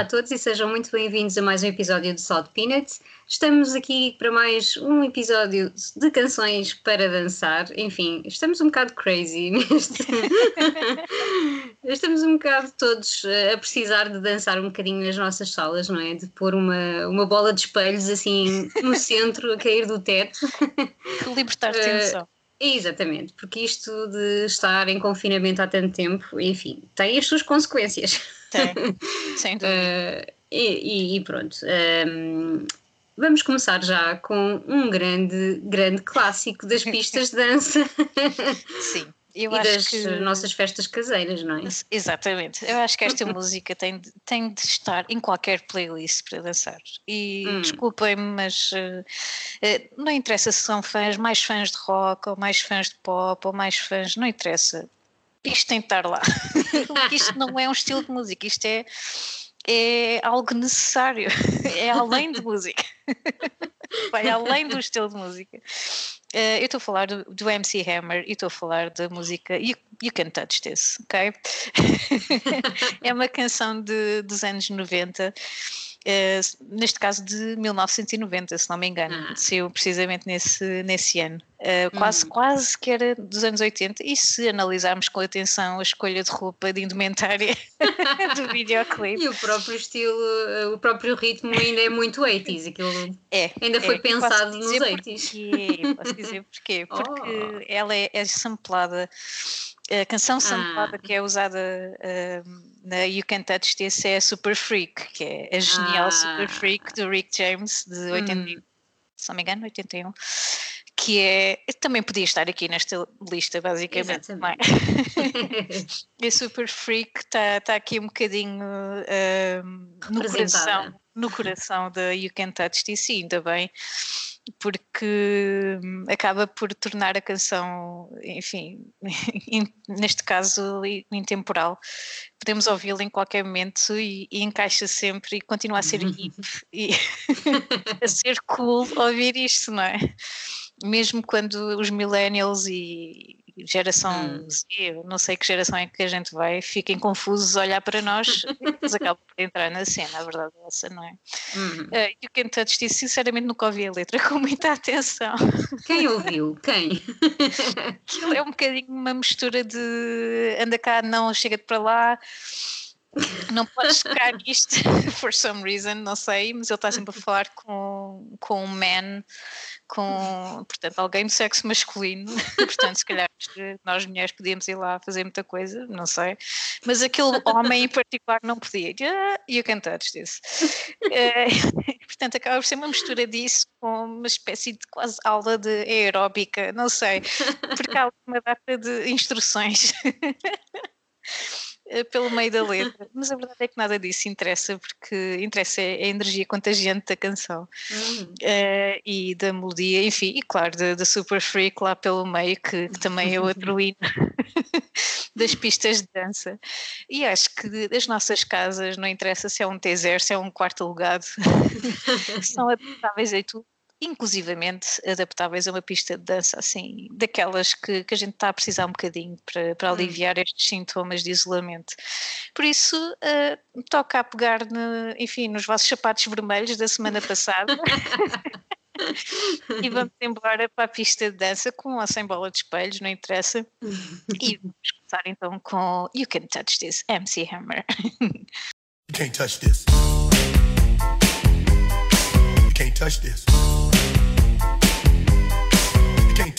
Olá a todos e sejam muito bem-vindos a mais um episódio do Salt Peanuts. Estamos aqui para mais um episódio de canções para dançar. Enfim, estamos um bocado crazy neste. estamos um bocado todos eh, a precisar de dançar um bocadinho nas nossas salas, não é? De pôr uma, uma bola de espelhos assim no centro, a cair do teto. Libertar tensão. Exatamente, porque isto de estar em confinamento há tanto tempo, enfim, tem as suas consequências. Tem, sem dúvida. Eh, e, e- pronto. ehm, vamos começar já com um grande, grande clássico das pistas de dança Sim, eu e acho das que. nossas festas caseiras, não é? Exatamente, eu acho que esta música tem de, tem de estar em qualquer playlist para dançar. E Hum. desculpem-me, mas eh, não interessa se são fãs, mais fãs de rock, ou mais fãs de pop, ou mais fãs, não interessa. Isto tem de estar lá. Isto não é um estilo de música, isto é, é algo necessário, é além de música. Vai além do estilo de música. Eh, eu estou a falar do, do MC Hammer e estou a falar da música You, you Can Touch This, ok? é uma canção de, dos anos 90, eh, neste caso de 1990, se não me engano, Ah. saiu precisamente nesse, nesse ano. Eh, quase, Hum. quase que era dos anos 80, e se analisarmos com atenção a escolha de roupa de indumentária do videoclipe, E o próprio estilo, eh, o próprio ritmo ainda é muito 80s, aquilo é. ainda foi é, pensado nos dizer 80s. Porquê, posso dizer porquê? Porque Oh. ela é, é samplada, a canção samplada Ah. que é usada ah, na You Can Touch This é a Super Freak, que é a genial Ah. Super Freak do Rick James, de 80, Hum. se não me engano, 81. Que é. Também podia estar aqui nesta lista, basicamente. não é? E a Super Freak está tá aqui um bocadinho ah, no coração, no coração da You Can Touch This, ainda bem, porque hum, acaba por tornar a canção, enfim, neste caso intemporal. Podemos ouvi-la em qualquer momento e, e encaixa sempre e continua a ser hip e a ser cool ouvir isto, não é? Mesmo quando os millennials e geração Hum. Z, não sei que geração é que a gente vai, fiquem confusos a olhar para nós, eles acabam por entrar na cena, a verdade é essa, não é? Uhum. Uh, you Can Touch This, sinceramente nunca ouvi a letra com muita atenção. Quem ouviu? Quem? Aquilo é um bocadinho uma mistura de anda cá, não chega-te para lá, não podes tocar isto for some reason, não sei, mas ele está sempre a falar com, com um man, com portanto, alguém do sexo masculino, portanto, se calhar nós mulheres podíamos ir lá fazer muita coisa, não sei, mas aquele homem em particular não podia. Yeah, you can touch this. Eh, portanto, acaba por ser uma mistura disso com uma espécie de quase aula de aeróbica, não sei, porque há uma data de instruções. Eh, Pelo meio da letra, mas a verdade é que nada disso interessa, porque interessa é a energia contagiante da canção Hum. eh, e da melodia, enfim, e claro, da, Super Freak lá pelo meio, que, que também é outro hino das pistas de dança. E acho que das nossas casas, não interessa se é um T0, se é um quarto alugado, são adaptáveis a tudo. Inclusivamente adaptáveis a uma pista de dança, assim, daquelas que, que a gente está a precisar um bocadinho para, para Hum. aliviar estes sintomas de isolamento. Por isso, eh, toca a pegar, no- enfim, nos vossos sapatos vermelhos da semana passada e vamos embora para a pista de dança com ou sem bola de espelhos, não interessa. E vamos começar então com You Can Touch This, MC Hammer. You can't touch this. You can't touch this.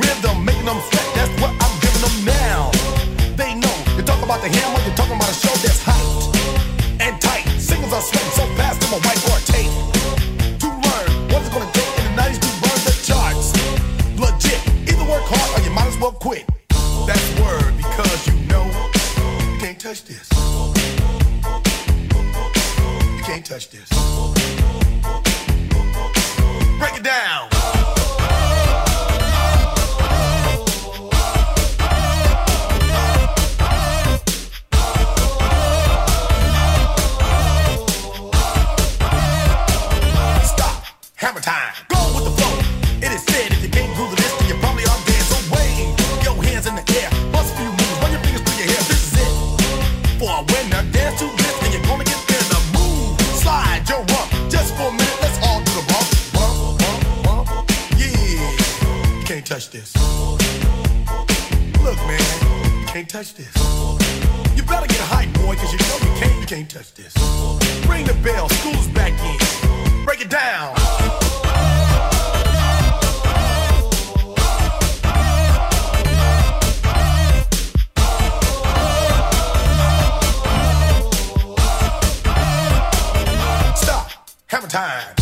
Rhythm, can't, touch this. Ring the bell, school's back in. Break it down. Stop. Hammer time.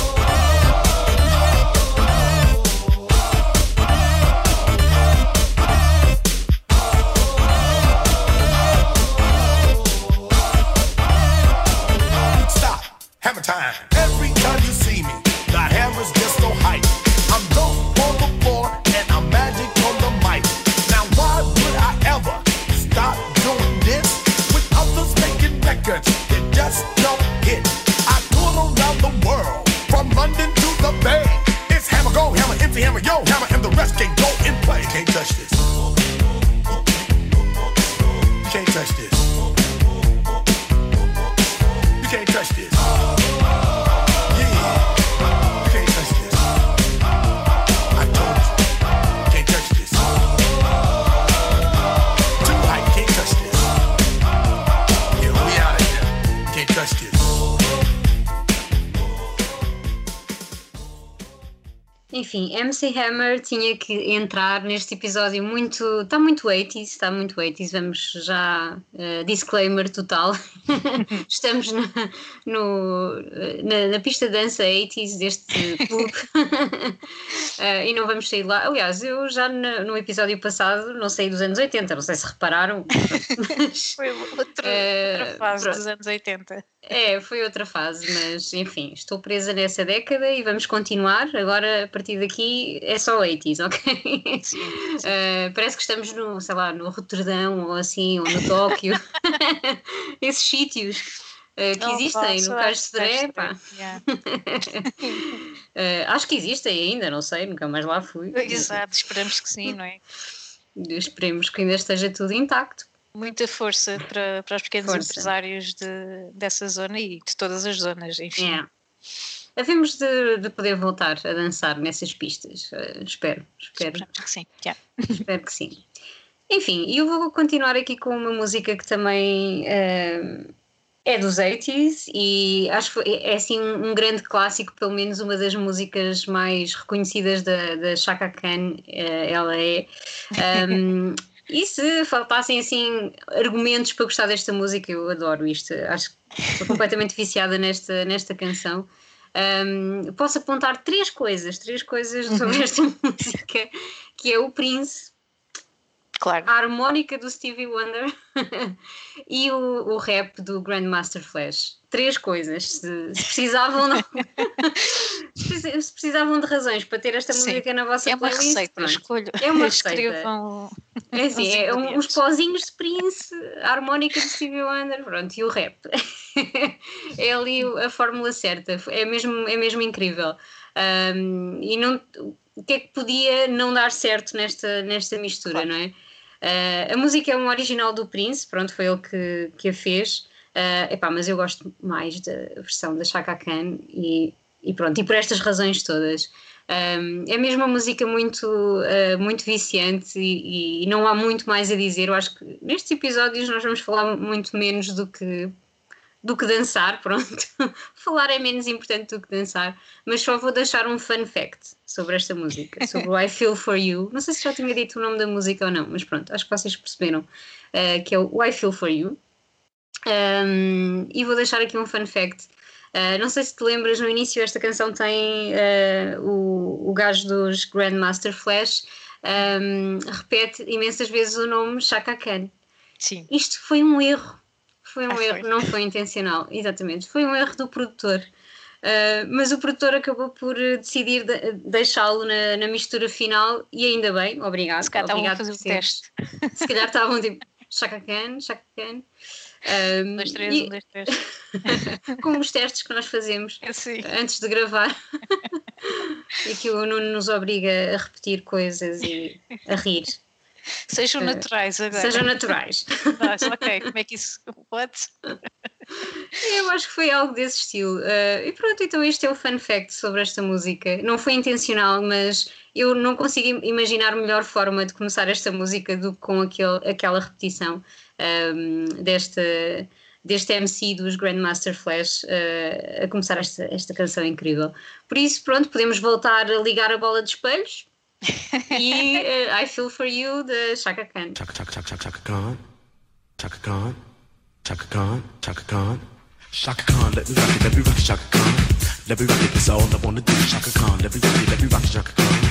MC Hammer tinha que entrar neste episódio muito. Está muito 80s, está muito 80s. Vamos já. eh, disclaimer total. Estamos na, no, na, na pista de dança 80s deste clube Eh, e não vamos sair lá. Aliás, eu já na- no episódio passado não saí dos anos 80, não sei se repararam. mas- Foi outra, Eh, outra fase pronto. dos anos 80. É, foi outra fase, mas enfim, estou presa nessa década e vamos continuar. Agora, a partir daqui, é só 80s, ok? Sim. Uh, parece que estamos no, sei lá, no Roterdão ou assim, ou no Tóquio. Esses sítios uh, que Não, existem no Cais de de pá. Yeah. Uh, acho que existem ainda, não sei, nunca mais lá fui. Exato, esperamos que sim, não é? Esperemos que ainda esteja tudo intacto. Muita força para, para os pequenos Força. empresários de, dessa zona e de todas as zonas, enfim. É. Havemos de, de poder voltar a dançar nessas pistas. uh, espero, espero. Esperamos que sim. yeah. Espero que sim. Enfim, eu vou continuar aqui com uma música que também eh, é dos 80s e acho que foi- é assim um, grande clássico, pelo menos uma das músicas mais reconhecidas da, da Chaka Khan, eh, ela é. Um, e se faltassem assim argumentos para gostar desta música, eu adoro isto, acho que estou completamente viciada nesta, nesta canção. Um, posso apontar três coisas, três coisas sobre esta música, que é o Prince, Claro. a harmónica do Stevie Wonder e o, o rap do Grandmaster Flash. Três coisas. Se, se precisavam de, se precis- se precisavam de razões para ter esta Sim. música na vossa É uma playlist, receita, escolho. É uma receita. Escrevam. É assim, Os é um- os pozinhos de Prince, a harmónica de Stevie Wonder, pronto, e o rap. é ali a fórmula certa, é mesmo, é mesmo incrível. Um, e não, o que é que podia não dar certo nesta, nesta mistura, Claro. não é? Uh, a música é uma original do Prince, pronto, foi ele que, que a fez. Uh, epá, mas eu gosto mais da versão da Chaka Khan e, e pronto, e por estas razões todas. Um, é mesmo uma música muito, uh, muito viciante e, e não há muito mais a dizer. Eu acho que nestes episódios nós vamos falar muito menos do que, do que dançar, pronto. falar é menos importante do que dançar, mas só vou deixar um fun fact sobre esta música, sobre o I Feel For You. Não sei se já tinha dito o nome da música ou não, mas pronto, acho que vocês perceberam uh, que é o I Feel For You. Um, e vou deixar aqui um fun fact. Uh, não sei se te lembras, no início esta canção tem uh, o, o gajo dos Grandmaster Flash um, repete imensas vezes o nome Chaka Khan. Sim. Isto foi um erro, foi um Ah, erro, foi. não foi intencional, exatamente, foi um erro do produtor. Uh, mas o produtor acabou por decidir de- deixá-lo na, na mistura final e ainda bem, obrigado. Se calhar estavam a obrigado fazer o teste. Se calhar estavam tipo Chaka Khan. Um, Um, dois, três, e- um, dois, três. como os testes que nós fazemos antes de gravar e que o Nuno nos obriga a repetir coisas e a rir. Sejam Eh, naturais agora. Sejam naturais. Ok, como é que isso. What? Eu acho que foi algo desse estilo. Uh, e pronto, então este é o fun fact sobre esta música. Não foi intencional, mas eu não consigo im- imaginar melhor forma de começar esta música do que com aquele, aquela repetição um, desta, deste MC dos Grandmaster Flash uh, a começar esta, esta canção incrível. Por isso, pronto, podemos voltar a ligar a bola de espelhos e uh, I Feel For You da Chaka Khan. Chaka chaka chaka chaka chaka Khan. Chaka Khan. Chaka Khan. Chaka Khan. Shaka Khan, let me rock it, let me rock it, Shaka Khan. Let me rock it, that's all I wanna do. Shaka Khan, let me rock it, let me rock it, Shaka Khan.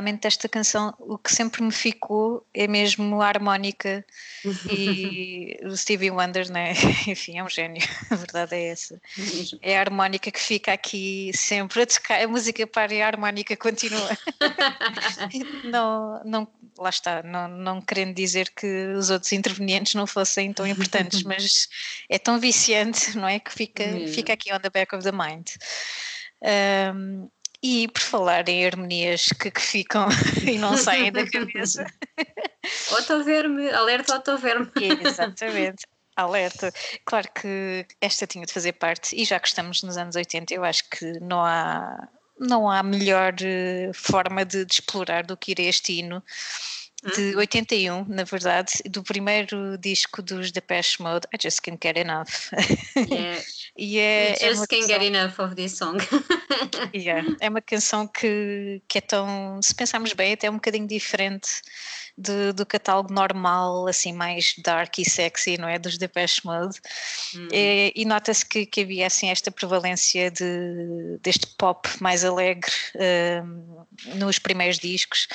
Realmente esta canção, o que sempre me ficou é mesmo a harmónica e o Stevie Wonder, né? enfim, é um gênio, a verdade é essa. É a harmónica que fica aqui sempre a tocar, a música para e a harmónica continua. não, não, lá está, não, não querendo dizer que os outros intervenientes não fossem tão importantes, mas é tão viciante, não é? Que fica, fica aqui on the back of the mind. Um, e por falar em harmonias que, que ficam e não saem da cabeça. Autoverme, alerta autoverme. Exatamente. Alerta. Claro que esta tinha de fazer parte, e já que estamos nos anos 80, eu acho que não há, não há melhor eh, forma de, de explorar do que ir a este hino de 81, na verdade, do primeiro disco dos Depeche Mode, I Just Can't Get Enough. Yeah. e é, é Just uma can't canção- get enough of this song. Yeah, É uma canção que, que é tão, se pensarmos bem, até um bocadinho diferente do, do catálogo normal, assim, mais dark e sexy, não é? Dos Depeche Mode. Hum. E, e nota-se que, que havia assim esta prevalência de, deste pop mais alegre hum, nos primeiros discos.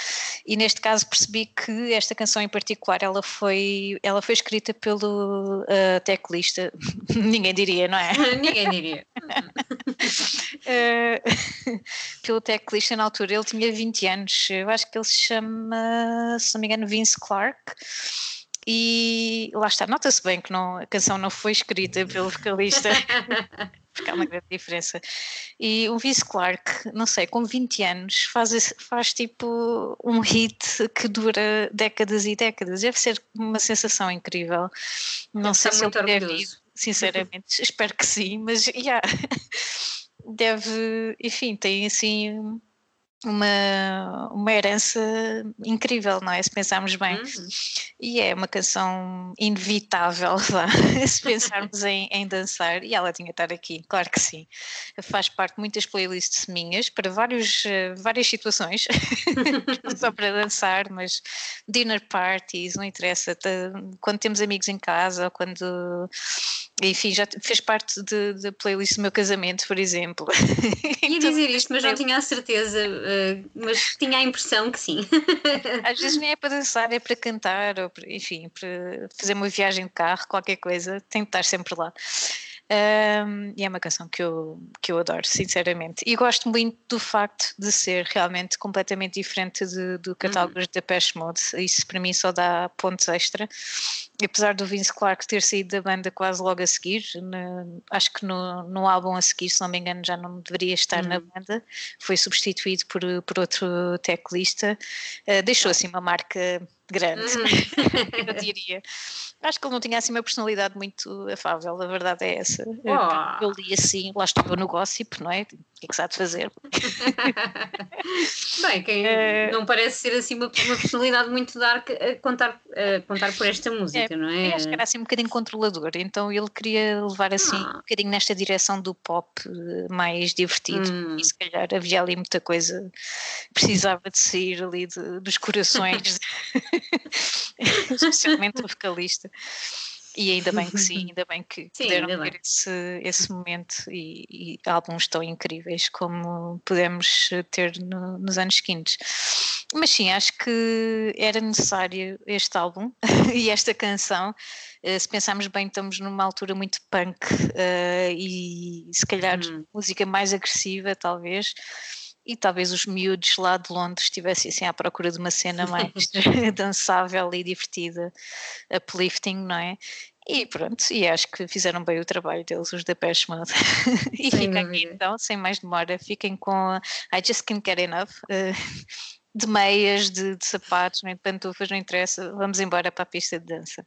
E neste caso percebi que esta canção em particular ela foi, ela foi escrita pelo uh, teclista, ninguém diria, não é? Ninguém diria. Eh, pelo teclista na altura, ele tinha 20 anos, eu acho que ele se chama, se não me engano, Vince Clark. E lá está, nota-se bem que não, a canção não foi escrita pelo vocalista, porque há uma grande diferença. E o Vince Clark, não sei, com 20 anos, faz, faz tipo um hit que dura décadas e décadas. Deve ser uma sensação incrível. Não Deve sei se ele muito deve orgulhoso. sinceramente, espero que sim, mas yeah, deve, enfim, tem assim uma, uma herança incrível, não é? Se pensarmos bem. Uhum. E é uma canção inevitável, vá, se pensarmos em, em dançar, e ela tinha de estar aqui, claro que sim. Faz parte de muitas playlists minhas para vários, eh, várias situações, só para dançar, mas dinner parties, não interessa, quando temos amigos em casa ou quando. Enfim, já fez parte da playlist do meu casamento, por exemplo. Ia Então, dizer isto, mas não tinha a certeza, eh, mas tinha a impressão que sim. Às vezes nem é para dançar, é para cantar, ou para- enfim, para fazer uma viagem de carro, qualquer coisa, tem de estar sempre lá. Ahm, e é uma canção que eu, que eu adoro, sinceramente. E gosto muito do facto de ser realmente completamente diferente de- do catálogo da Depeche Mode. Isso para mim só dá pontos extra. E apesar do Vince Clark ter saído da banda quase logo a seguir, na- acho que no, no álbum a seguir, se não me engano, já não deveria estar na banda, foi substituído por, por outro teclista. Uh, deixou assim uma marca grande, eu diria. Acho que ele não tinha assim uma personalidade muito afável, a verdade é essa. Oh. Eu li assim, lá estou eu no gossip, não é? O que é que se há de fazer? Bem, quem Eh, não parece ser assim uma, uma personalidade muito dark a contar, a contar por esta música, não é? Acho que era assim um bocadinho controlador, então ele queria levar assim Ah. um bocadinho nesta direção do pop eh, mais divertido Hum. e se calhar havia ali muita coisa precisava de sair ali de- dos corações, especialmente o vocalista. E ainda bem que sim, ainda bem que Sim, puderam ter esse, esse momento e, e álbuns tão incríveis como pudemos ter no- nos anos seguintes. Mas sim, acho que era necessário este álbum e esta canção. Eh, se pensarmos bem, estamos numa altura muito punk eh, e se calhar Hum. música mais agressiva, talvez. E talvez os miúdos lá de Londres estivessem assim à procura de uma cena mais dançável e divertida, uplifting, não é? E pronto, e acho que fizeram bem o trabalho deles, os da Pesh Mode. e Sem fica aqui então, sem mais demora, fiquem com a I Just Can't Get Enough. eh, de meias, de, de sapatos, nem de pantufas, não interessa. Vamos embora para a pista de dança.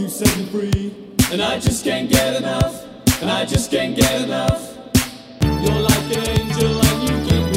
You set me free. And I just can't get enough. And I just can't get enough. You're like an angel and you give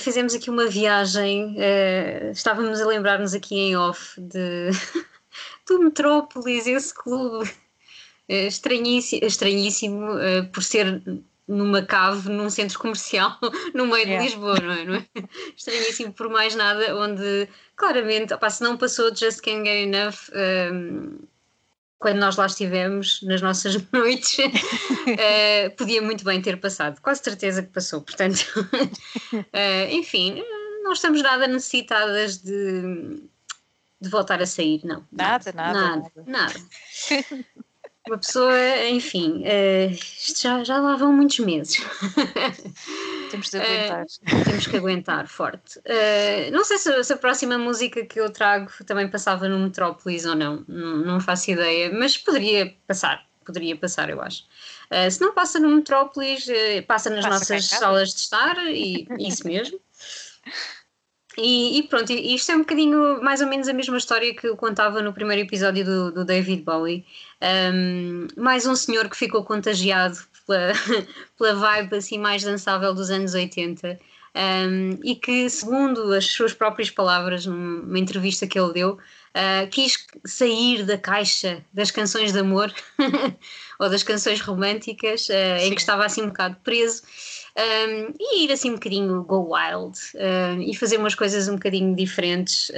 fizemos aqui uma viagem. eh, estávamos a lembrar-nos aqui em off de, do Metrópolis, esse clube eh, estranhíssimo, estranhíssimo eh, por ser numa cave, num centro comercial, no meio Yeah. de Lisboa, não é? Não é? Estranhíssimo por mais nada, onde claramente, opá, se não passou Just Can't Get Enough. ehm, quando nós lá estivemos, nas nossas noites, eh, podia muito bem ter passado. Quase certeza que passou, portanto. eh, enfim, não estamos nada necessitadas de, de voltar a sair, não. Nada, nada, Nada. nada. Uma pessoa, enfim, isto já, já lá vão muitos meses. Temos de Eh, aguentar. Temos que aguentar forte. Eh, não sei se, se a próxima música que eu trago também passava no Metrópolis ou não, não, não faço ideia, mas poderia passar, poderia passar, eu acho. Eh, se não passa no Metrópolis, passa nas Passa nossas salas de estar, e isso mesmo. E, e pronto, isto é um bocadinho mais ou menos a mesma história que eu contava no primeiro episódio do, do David Bowie. Um, mais um senhor que ficou contagiado pela, pela vibe assim mais dançável dos anos 80. um, e que, segundo as suas próprias palavras, numa entrevista que ele deu, uh, quis sair da caixa das canções de amor ou das canções românticas, uh, em que estava assim um bocado preso. um, e ir assim um bocadinho go wild uh, e fazer umas coisas um bocadinho diferentes.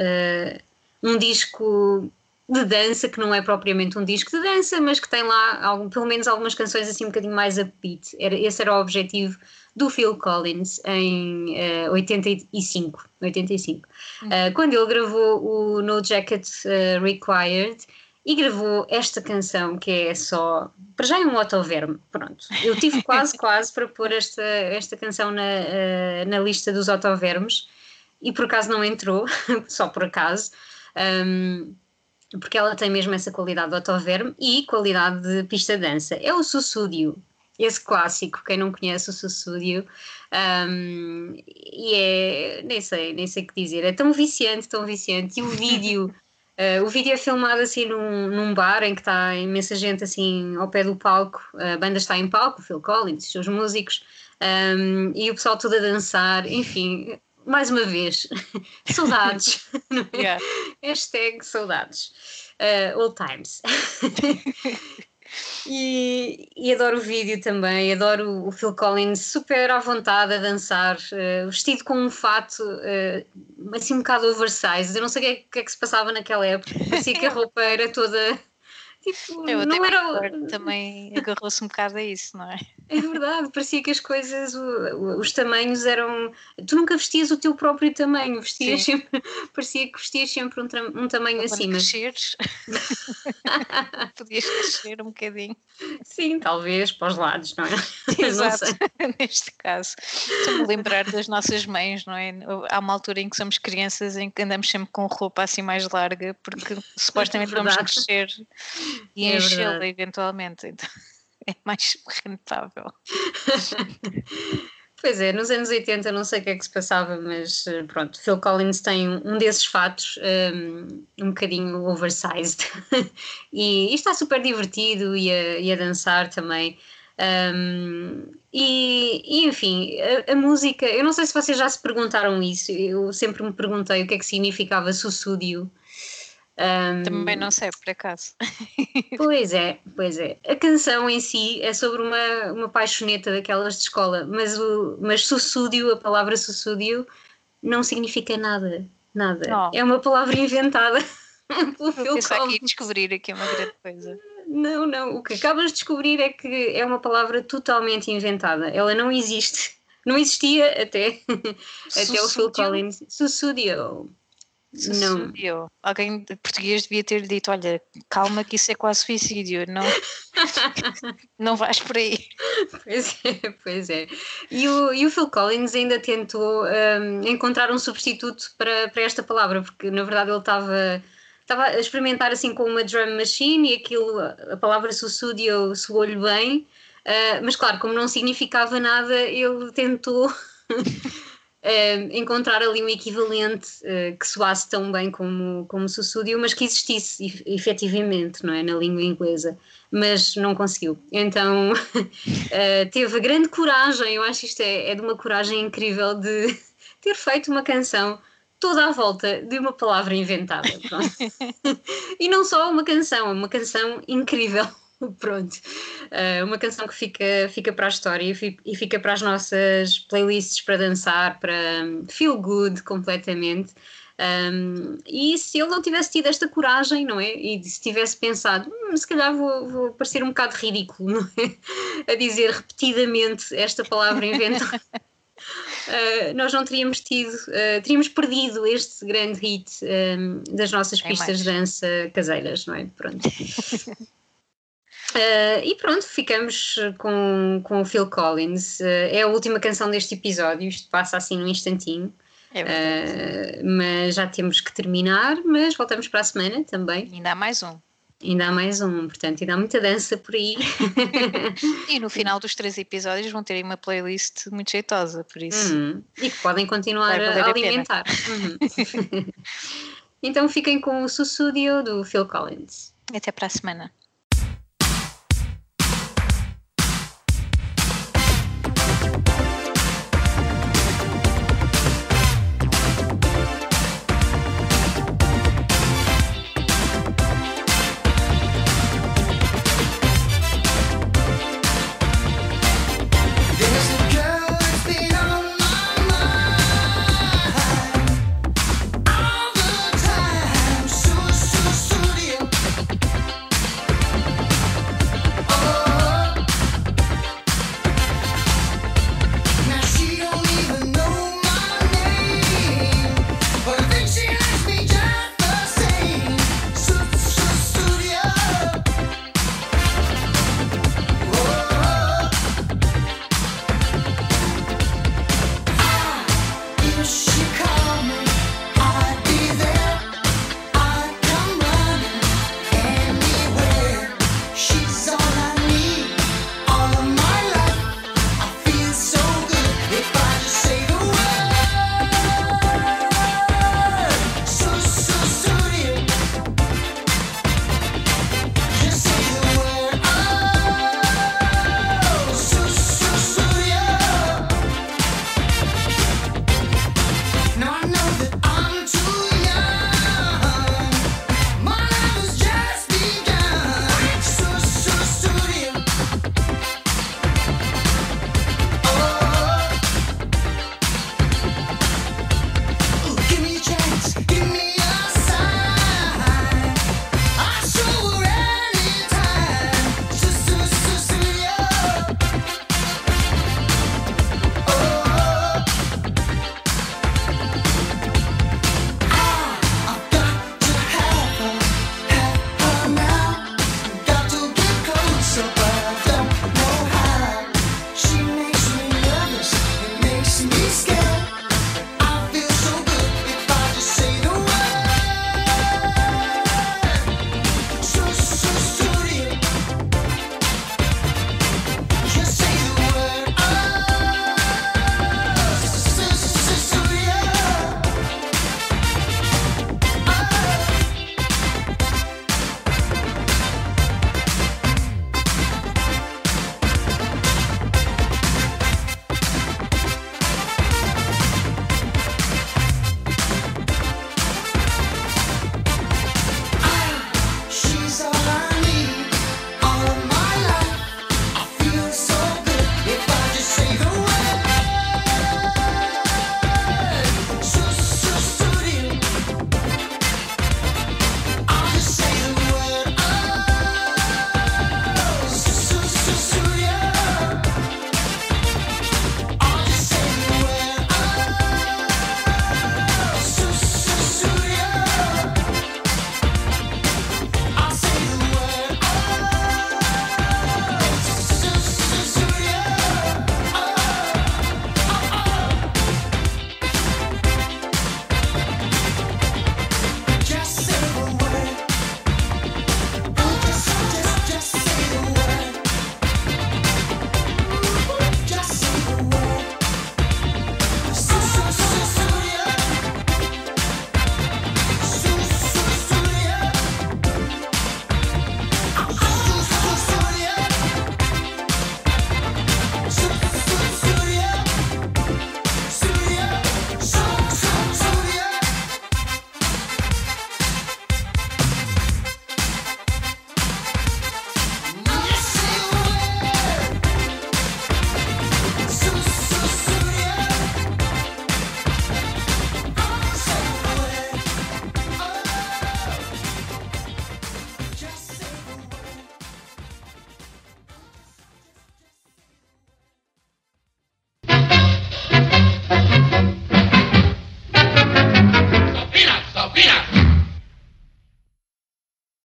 um disco de dança, que não é propriamente um disco de dança, mas que tem lá algum, pelo menos algumas canções assim um bocadinho mais upbeat. Era, esse era o objetivo do Phil Collins em eh, 85. 85 Eh, quando ele gravou o No Jacket eh, Required e gravou esta canção que é só. Para já é um autoverme, pronto. Eu tive quase, quase para pôr esta, esta canção na, eh, na lista dos autovermes e por acaso não entrou, só por acaso. Um, porque ela tem mesmo essa qualidade de autoverme e qualidade de pista de dança. É o Sussúdio, esse clássico, quem não conhece o Sussúdio, um, e é, nem sei, nem sei o que dizer, é tão viciante, tão viciante, e o vídeo, uh, o vídeo é filmado assim num, num bar em que está imensa gente assim ao pé do palco, a banda está em palco, o Phil Collins, os seus músicos, um, e o pessoal todo a dançar, enfim, mais uma vez, saudades, não é? Yeah. Hashtag saudades. Uh, old times. e, e adoro o vídeo também, adoro o Phil Collins super à vontade a dançar, uh, vestido com um fato uh, assim um bocado oversized. Eu não sei o que, é, o que é que se passava naquela época, parecia que a roupa era toda. Tipo, Eu não era. também agarrou-se um bocado a isso, não é? É verdade, parecia que as coisas, os tamanhos eram. Tu nunca vestias o teu próprio tamanho, vestias Sim. sempre, parecia que vestias sempre um, tra- um tamanho Quando acima. cresceres, podias crescer um bocadinho. Sim, talvez para os lados, não é? Não Exato, sei. neste caso. Estou-me a lembrar das nossas mães, não é? Há uma altura em que somos crianças em que andamos sempre com roupa assim mais larga, porque supostamente vamos verdade. crescer e É enchê-la eventualmente. Então é mais rentável. Pois é, nos anos 80 não sei o que é que se passava, mas eh, pronto, Phil Collins tem um desses fatos um, um bocadinho oversized e, e está super divertido e a, e a dançar também. Um, e, e, enfim, a, a música, eu não sei se vocês já se perguntaram isso, eu sempre me perguntei o que é que significava sussúdio. Um, Também não sei, por acaso. Pois é, pois é. A canção em si é sobre uma, uma paixoneta daquelas de escola, mas, o, mas sussúdio, a palavra sussúdio, não significa nada. Nada. Oh. É uma palavra inventada pelo Phil aqui Collins. e descobrir aqui uma grande coisa. Não, não. O que acabas de descobrir é que é uma palavra totalmente inventada. Ela não existe. Não existia até, até o Phil? Collins. Sussúdio. Não. Alguém de português devia ter dito: olha, calma, que isso é quase suicídio, não, não vais por aí. Pois é, pois é. E o, e o Phil Collins ainda tentou hum, encontrar um substituto para, para esta palavra, porque na verdade ele estava estava a experimentar assim com uma drum machine e aquilo, a palavra sussúdio soou-lhe bem, ah, mas claro, como não significava nada, ele tentou eh, encontrar ali um equivalente eh, que soasse tão bem como, como sussúdio, mas que existisse ef- efetivamente, não é? Na língua inglesa, mas não conseguiu. Então eh, teve a grande coragem, eu acho isto é, é de uma coragem incrível de ter feito uma canção toda à volta de uma palavra inventada. e não só uma canção, é uma canção incrível. Pronto, Uh, uma canção que fica, fica para a história e fi- fica para as nossas playlists para dançar, para um, feel good completamente. Um, e se ele não tivesse tido esta coragem, não é? E se tivesse pensado, "Hum, se calhar vou, vou parecer um bocado ridículo, não é? A dizer repetidamente esta palavra inventada. Uh, nós não teríamos tido, uh, teríamos perdido este grande hit um, das nossas É pistas de dança caseiras, não é? Pronto. Uh, e pronto, ficamos com, com o Phil Collins. Uh, é a última canção deste episódio, isto passa assim num instantinho, É. Uh, mas já temos que terminar. Mas voltamos para a semana também. Ainda há mais um. Ainda há mais um, portanto, ainda há muita dança por aí. E no final dos três episódios vão ter aí uma playlist muito jeitosa, por isso. Uhum. E que podem continuar a a alimentar. Uhum. então fiquem com o Sussúdio do Phil Collins. Até para a semana.